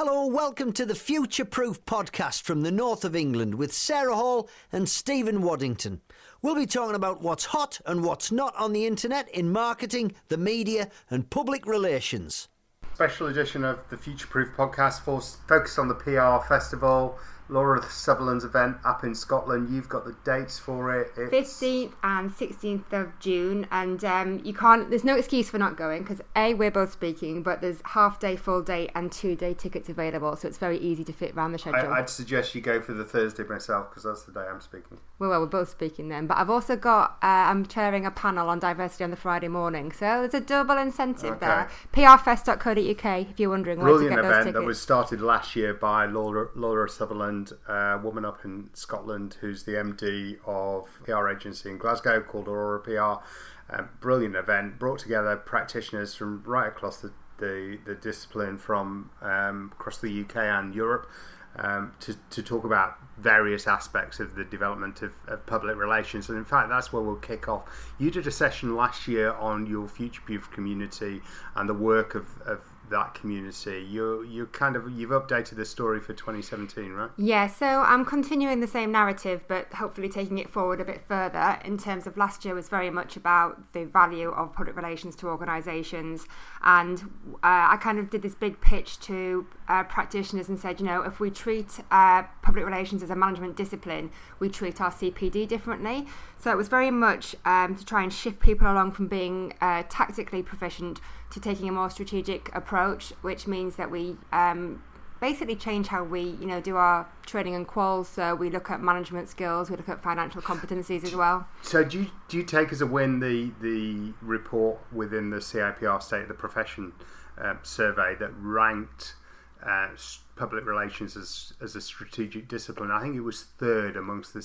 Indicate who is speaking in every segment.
Speaker 1: Hello, welcome to the Future Proof podcast from the north of England with Sarah Hall and Stephen Waddington. We'll be talking about what's hot and what's not on the internet in marketing, the media, and public relations.
Speaker 2: Special edition of the Future Proof podcast, focused on the PR festival Laura Sutherland's event up in Scotland. You've got the dates for it.
Speaker 3: Fifteenth and sixteenth of June, and um, you can't. There's no excuse for not going because a we're both speaking, but there's half day, full day, and two day tickets available, so it's very easy to fit around the schedule.
Speaker 2: I, would suggest you go for the Thursday myself because that's the day I'm speaking.
Speaker 3: Well, well, we're both speaking then, but I've also got. Uh, I'm chairing a panel on diversity on the Friday morning, so there's a double incentive okay. there. PRfest.co.uk if you're wondering
Speaker 2: Brilliant
Speaker 3: where to get
Speaker 2: those
Speaker 3: tickets.
Speaker 2: that was started last year by Laura, Laura Sutherland a woman up in Scotland who's the MD of PR agency in Glasgow called Aurora PR. A brilliant event, brought together practitioners from right across the, the, the discipline from um, across the UK and Europe. Um, to, to talk about various aspects of the development of, of, public relations. And in fact, that's where we'll kick off. You did a session last year on your future proof community and the work of, of that community. You you kind of you've updated the story for 2017, right?
Speaker 3: Yeah, so I'm continuing the same narrative, but hopefully taking it forward a bit further. In terms of last year was very much about the value of public relations to organisations, and uh, I kind of did this big pitch to uh, practitioners and said, you know, if we treat uh, public relations as a management discipline, we treat our CPD differently. So it was very much um, to try and shift people along from being uh, tactically proficient to taking a more strategic approach, which means that we um, basically change how we, you know, do our training and quals. So we look at management skills, we look at financial competencies as well.
Speaker 2: So do you, do you take as a win the the report within the CIPR State of the Profession uh, survey that ranked uh, public relations as as a strategic discipline? I think it was third amongst the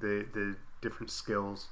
Speaker 2: the, the different skills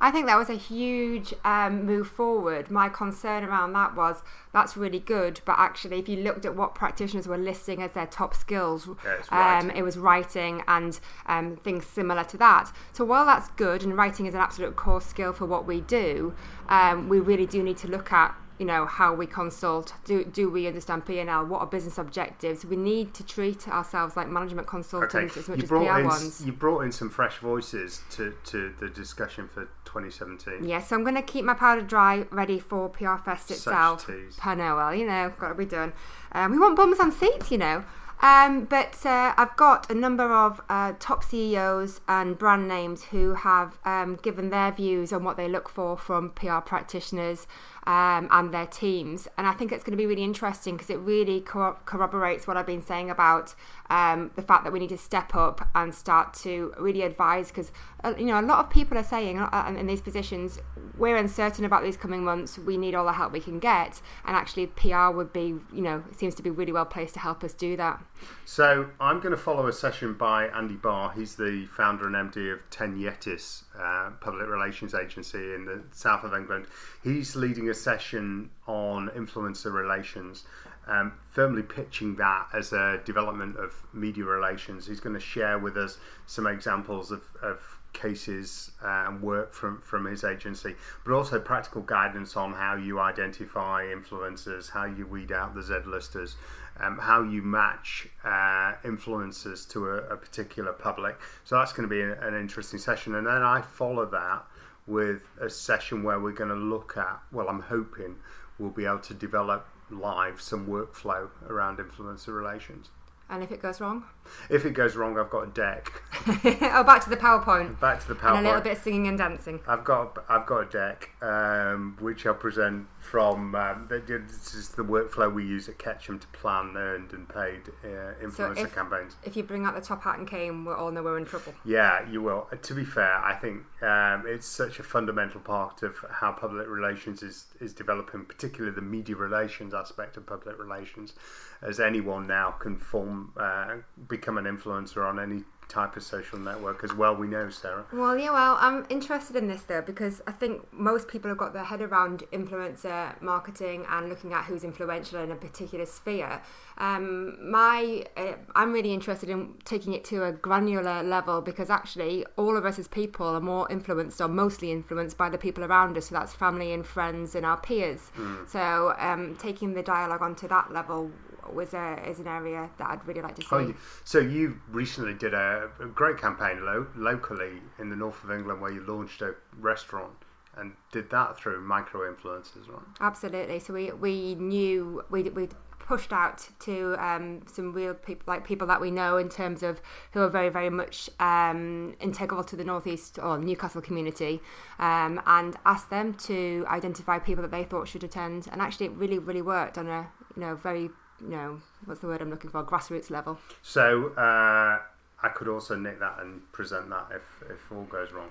Speaker 3: I think that was a huge um, move forward. My concern around that was that's really good, but actually, if you looked at what practitioners were listing as their top skills,
Speaker 2: yeah, um,
Speaker 3: it was writing and um, things similar to that. So while that's good, and writing is an absolute core skill for what we do, um, we really do need to look at you know how we consult do do we understand p&l what are business objectives? We need to treat ourselves like management consultants okay. as much
Speaker 2: you
Speaker 3: as pr
Speaker 2: in,
Speaker 3: ones.
Speaker 2: you brought in some fresh voices to, to the discussion for 2017
Speaker 3: yes yeah, so i'm going to keep my powder dry ready for pr fest itself.
Speaker 2: I
Speaker 3: know well you know got to be done. Um, we want bums on seats you know um, but uh, I've got a number of uh, top CEOs and brand names who have um, given their views on what they look for from PR practitioners um, and their teams. And I think it's going to be really interesting because it really cor- corroborates what I've been saying about um, the fact that we need to step up and start to really advise. Because uh, you know, a lot of people are saying uh, in these positions, we're uncertain about these coming months. We need all the help we can get, and actually, PR would be, you know, seems to be really well placed to help us do that.
Speaker 2: So I'm going to follow a session by Andy Barr. He's the founder and MD of Ten Yetis, uh, public relations agency in the south of England. He's leading a session on influencer relations, um, firmly pitching that as a development of media relations. He's going to share with us some examples of, of cases uh, and work from, from his agency, but also practical guidance on how you identify influencers, how you weed out the Z-listers, um, how you match uh, influencers to a, a, particular public. So that's going to be an interesting session. And then I follow that with a session where we're going to look at, well, I'm hoping we'll be able to develop live some workflow around influencer relations.
Speaker 3: And if it goes wrong?
Speaker 2: If it goes wrong, I've got a deck.
Speaker 3: oh, back to the PowerPoint.
Speaker 2: Back to the PowerPoint.
Speaker 3: And a little bit of singing and dancing.
Speaker 2: I've got I've got a deck um, which I'll present from. Um, this is the workflow we use at Ketchum to plan earned and paid uh, influencer
Speaker 3: so if,
Speaker 2: campaigns.
Speaker 3: If you bring out the top hat and cane, we all know we're in trouble.
Speaker 2: Yeah, you will. Uh, to be fair, I think um, it's such a fundamental part of how public relations is is developing, particularly the media relations aspect of public relations, as anyone now can form uh, become an influencer on any type of social network as well. We know, Sarah.
Speaker 3: Well, yeah. Well, I'm interested in this though because I think most people have got their head around influencer marketing and looking at who's influential in a particular sphere. Um, my, uh, I'm really interested in taking it to a granular level because actually, all of us as people are more influenced or mostly influenced by the people around us. So that's family and friends and our peers. Mm. So um, taking the dialogue onto that level was a, is an area that I'd really like to see.
Speaker 2: Oh, so you recently did a, a great campaign lo- locally in the north of England where you launched a restaurant and did that through micro influencers, right?
Speaker 3: Absolutely. So we we knew we we pushed out to um, some real people like people that we know in terms of who are very very much um, integral to the northeast or Newcastle community, um, and asked them to identify people that they thought should attend. And actually, it really really worked on a you know very you know what's the word I'm looking for grassroots level.
Speaker 2: So uh, I could also nick that and present that if if all goes wrong.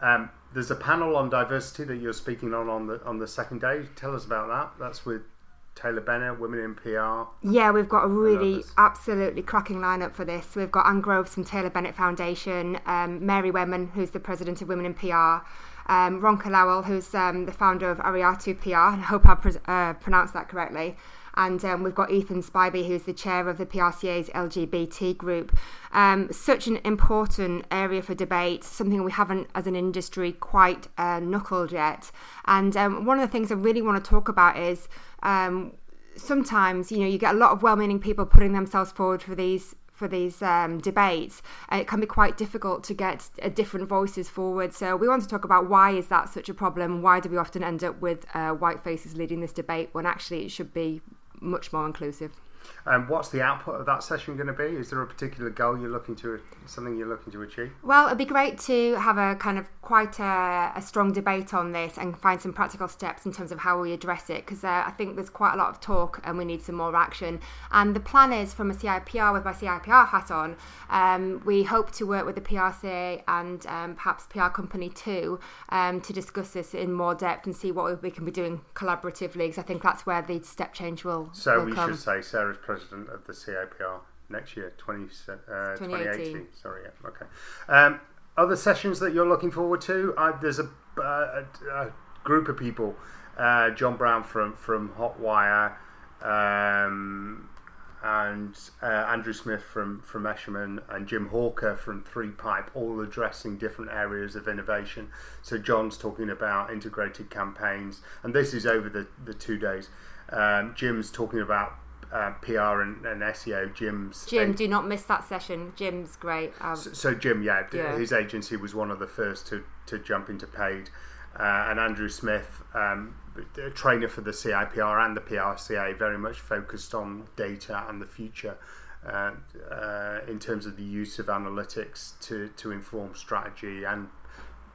Speaker 2: Um, there's a panel on diversity that you're speaking on on the on the second day. Tell us about that. That's with Taylor Bennett, Women in PR.
Speaker 3: Yeah, we've got a really absolutely cracking lineup for this. We've got Anne Groves from Taylor Bennett Foundation, um, Mary Whenman, who's the president of Women in PR, um, Ronke Lawal, who's um, the founder of Ariatu PR, I hope I pre- uh, pronounced that correctly. And um, we've got Ethan Spibey, who's the chair of the PRCA's LGBT group. Um, such an important area for debate, something we haven't, as an industry, quite uh, knuckled yet. And um, one of the things I really want to talk about is um, sometimes, you know, you get a lot of well-meaning people putting themselves forward for these for these um, debates, and it can be quite difficult to get uh, different voices forward. So we want to talk about why is that such a problem? Why do we often end up with uh, white faces leading this debate when actually it should be much more inclusive?
Speaker 2: Um, what's the output of that session going to be? Is there a particular goal you're looking to, something you're looking to achieve?
Speaker 3: Well, it'd be great to have a kind of quite a, a strong debate on this and find some practical steps in terms of how we address it because uh, I think there's quite a lot of talk and we need some more action. And the plan is from a CIPR with my CIPR hat on, um, we hope to work with the PRCA and um, perhaps PR company too um, to discuss this in more depth and see what we can be doing collaboratively because I think that's where the step change will.
Speaker 2: So
Speaker 3: will
Speaker 2: we
Speaker 3: come.
Speaker 2: should say Sarah's president of the CIPR next year, 20, uh, 2018. Sorry, yeah, okay. Um, other sessions that you're looking forward to? There's a, uh, a, a, group of people. Uh, John Brown from from Hotwire, um, and uh, Andrew Smith from from Escherman, and Jim Hawker from Three Pipe, all addressing different areas of innovation. So John's talking about integrated campaigns, and this is over the the two days. Um, Jim's talking about uh, PR and, and, SEO. Jim's
Speaker 3: Jim, do not miss that session. Jim's great.
Speaker 2: Um, so, so, Jim, yeah, yeah, his agency was one of the first to, to jump into paid, uh, and Andrew Smith, um, a trainer for the CIPR and the PRCA, very much focused on data and the future. Uh, uh, in terms of the use of analytics to, to inform strategy and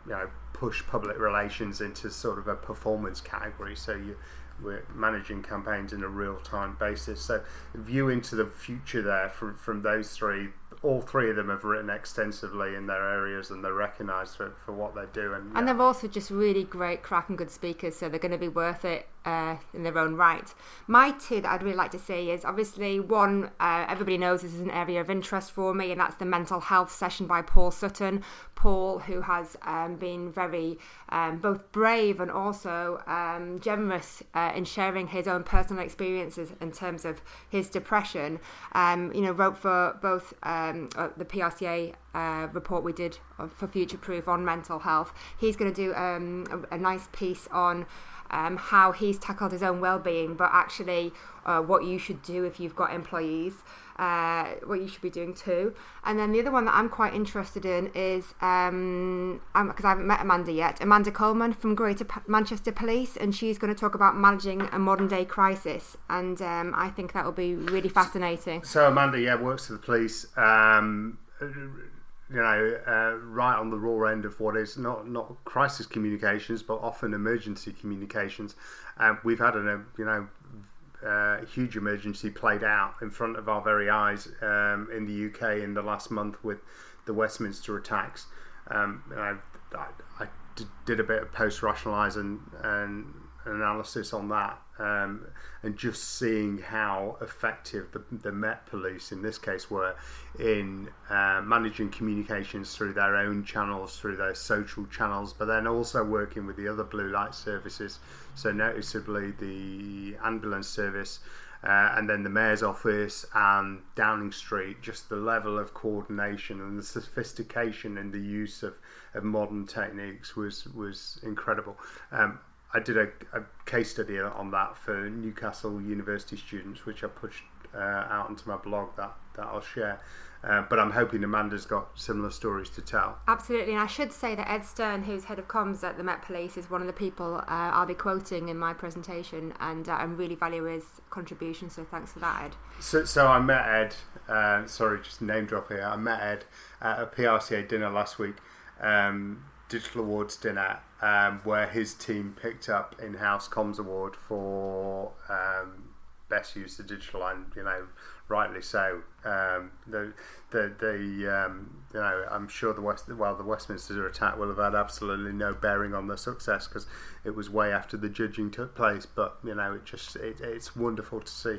Speaker 2: you know push public relations into sort of a performance category. So you we're managing campaigns in a real time basis. So, view into the future there from, from those three. All three of them have written extensively in their areas and they're recognised for, for what they're doing.
Speaker 3: And yeah. they're also just really great, cracking good speakers, so they're going to be worth it uh, in their own right. My two that I'd really like to see is obviously one, uh, everybody knows this is an area of interest for me, and that's the mental health session by Paul Sutton. Paul, who has um, been very um, both brave and also um, generous uh, in sharing his own personal experiences in terms of his depression, um, you know, wrote for both um, uh, the PRCA uh, report we did for Future Proof on mental health. He's going to do um, a, a nice piece on um, how he's tackled his own well-being, but actually uh, what you should do if you've got employees, uh, what you should be doing too. And then the other one that I'm quite interested in is because um, I haven't met Amanda yet, Amanda Coleman from Greater Manchester Police, and she's going to talk about managing a modern-day crisis, and um, I think that will be really fascinating.
Speaker 2: So Amanda, yeah, works for the police. You know, uh, right on the raw end of what is not not crisis communications, but often emergency communications. Um, we've had a you know uh, huge emergency played out in front of our very eyes um, in the UK in the last month with the Westminster attacks. Um, I, I, I, did a bit of post rationalising and analysis on that um, and just seeing how effective the, the, Met Police in this case were in uh, managing communications through their own channels, through their social channels, but then also working with the other blue light services. So, noticeably, the ambulance service. Uh, and then the mayor's office and Downing Street, just the level of coordination and the sophistication in the use of, of modern techniques was was incredible. Um, I did a, a, case study on that for Newcastle University students, which I pushed uh, out onto my blog that, that I'll share. Uh, but I'm hoping Amanda's got similar stories to tell.
Speaker 3: Absolutely, and I should say that Ed Stern, who's head of comms at the Met Police, is one of the people uh, I'll be quoting in my presentation, and uh, I really value his contribution. So thanks for that, Ed.
Speaker 2: So, so I met Ed. Uh, sorry, just name drop here. I met Ed at a PRCA dinner last week, um, Digital Awards dinner, um, where his team picked up in-house comms award for um, best use of digital, and you know, rightly so. Um, the the the um, you know, I'm sure the West well the Westminster attack will have had absolutely no bearing on the success because it was way after the judging took place. But you know, it just it, it's wonderful to see.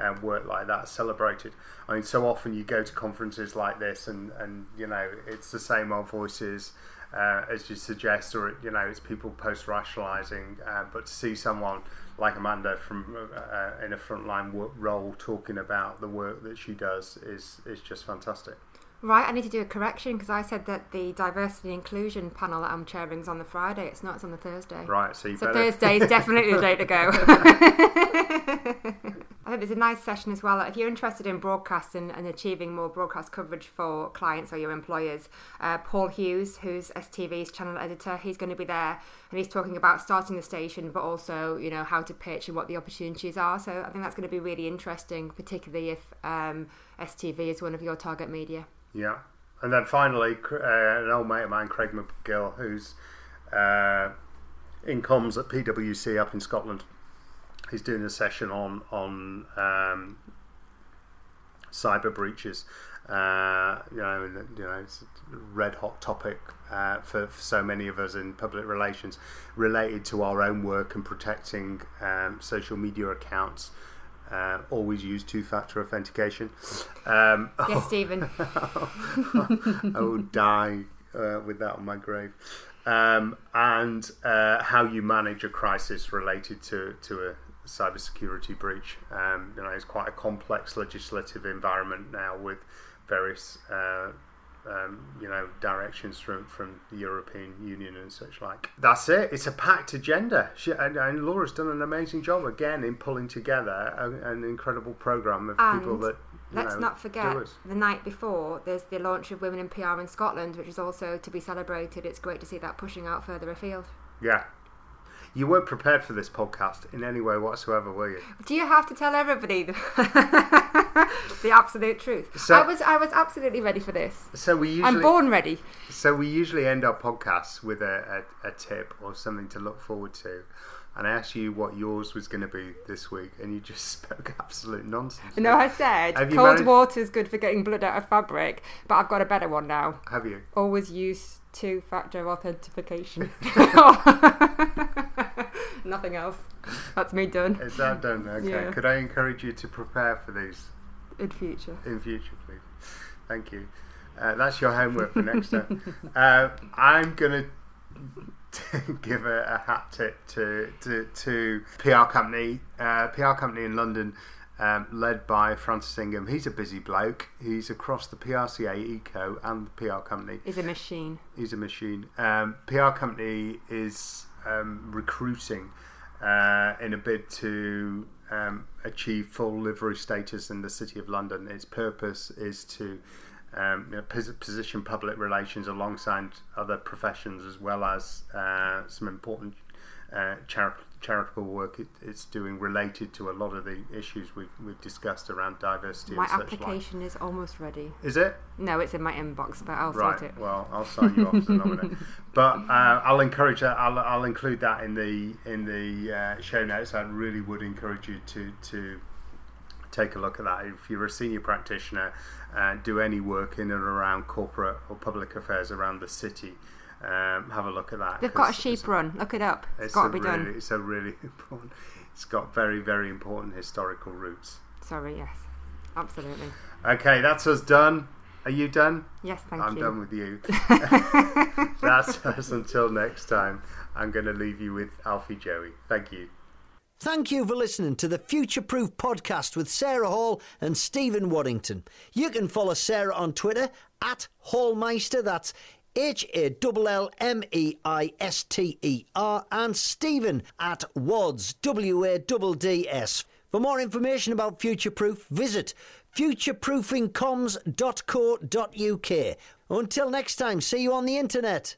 Speaker 2: Um, work like that celebrated. I mean, so often you go to conferences like this, and, and you know it's the same old voices uh, as you suggest, or you know it's people post rationalising. Uh, but to see someone like Amanda from uh, in a frontline role talking about the work that she does is is just fantastic.
Speaker 3: Right, I need to do a correction because I said that the diversity and inclusion panel that I'm chairing is on the Friday. It's not. It's on the Thursday.
Speaker 2: Right, so you
Speaker 3: so
Speaker 2: better...
Speaker 3: Thursday is definitely the day to go. I think it's a nice session as well. If you're interested in broadcasting and achieving more broadcast coverage for clients or your employers, uh, Paul Hughes, who's STV's channel editor, he's going to be there and he's talking about starting the station, but also you know how to pitch and what the opportunities are. So I think that's going to be really interesting, particularly if um, STV is one of your target media.
Speaker 2: Yeah. And then finally, uh, an old mate of mine, Craig McGill, who's uh, in comms at PwC up in Scotland. He's doing a session on on um, cyber breaches. Uh, you know, you know, it's a red hot topic uh, for, for, so many of us in public relations, related to our own work and protecting um, social media accounts uh, always use two-factor authentication. Um,
Speaker 3: yes, Stephen.
Speaker 2: I will die uh, with that on my grave. Um, and uh, how you manage a crisis related to to a cybersecurity breach. Um, you know, it's quite a complex legislative environment now with various uh, um, you know, directions from, from the European Union and such like. That's it. It's a packed agenda. She, and, and, Laura's done an amazing job again in pulling together a, an incredible program of
Speaker 3: and
Speaker 2: people that.
Speaker 3: Let's
Speaker 2: know,
Speaker 3: not forget the night before there's the launch of Women in PR in Scotland, which is also to be celebrated. It's great to see that pushing out further afield.
Speaker 2: Yeah, you weren't prepared for this podcast in any way whatsoever, were you?
Speaker 3: Do you have to tell everybody the, the absolute truth? So, I was I was absolutely ready for this.
Speaker 2: So we usually
Speaker 3: I'm born ready.
Speaker 2: So we usually end our podcasts with a, a, a tip or something to look forward to. And I asked you what yours was going to be this week, and you just spoke absolute nonsense.
Speaker 3: No, I said cold managed... water is good for getting blood out of fabric, but I've got a better one now.
Speaker 2: Have you?
Speaker 3: Always use two factor authentication. Nothing else. That's me done.
Speaker 2: Is that done? Okay. Yeah. Could I encourage you to prepare for these?
Speaker 3: In future.
Speaker 2: In future, please. Thank you. Uh, that's your homework for next time. Uh, I'm going to give a, a, hat tip to, to, to PR company, uh, PR company in London um, led by Francis Ingham. He's a busy bloke. He's across the PRCA, ICCO, and the PR company.
Speaker 3: He's a machine.
Speaker 2: He's a machine. Um, PR company is um, recruiting uh, in a bid to um, achieve full livery status in the City of London. Its purpose is to um, you know, position public relations alongside other professions as well as uh, some important uh, charitable charitable work it, it's doing related to a lot of the issues we've, we've discussed around diversity.
Speaker 3: My application like. is almost ready.
Speaker 2: Is it?
Speaker 3: No, it's in my inbox, but I'll
Speaker 2: right.
Speaker 3: sort it.
Speaker 2: Well, I'll sign you off. But uh, I'll encourage that. I'll, I'll include that in the in the uh, show notes. I really would encourage you to to take a look at that. If you're a senior practitioner, uh, do any work in and around corporate or public affairs around the city um, have a look at that.
Speaker 3: They've got a sheep run. Look it up. it's, it's got to be
Speaker 2: really,
Speaker 3: done.
Speaker 2: It's a really important. It's got very very important historical roots.
Speaker 3: Sorry. Yes. Absolutely.
Speaker 2: Okay, that's us done. Are you done?
Speaker 3: Yes, thank
Speaker 2: I'm
Speaker 3: you.
Speaker 2: I'm done with you. that's us until next time. I'm going to leave you with Alfie Joey. Thank you.
Speaker 1: Thank you for listening to the Future Proof podcast with Sarah Hall and Stephen Waddington. You can follow Sarah on Twitter at Hallmeister. That's H A L L M E I S T E R, and Stephen at WADDS, W A D D S. For more information about Future Proof, visit futureproofingcomms.co.uk. Until next time, see you on the internet.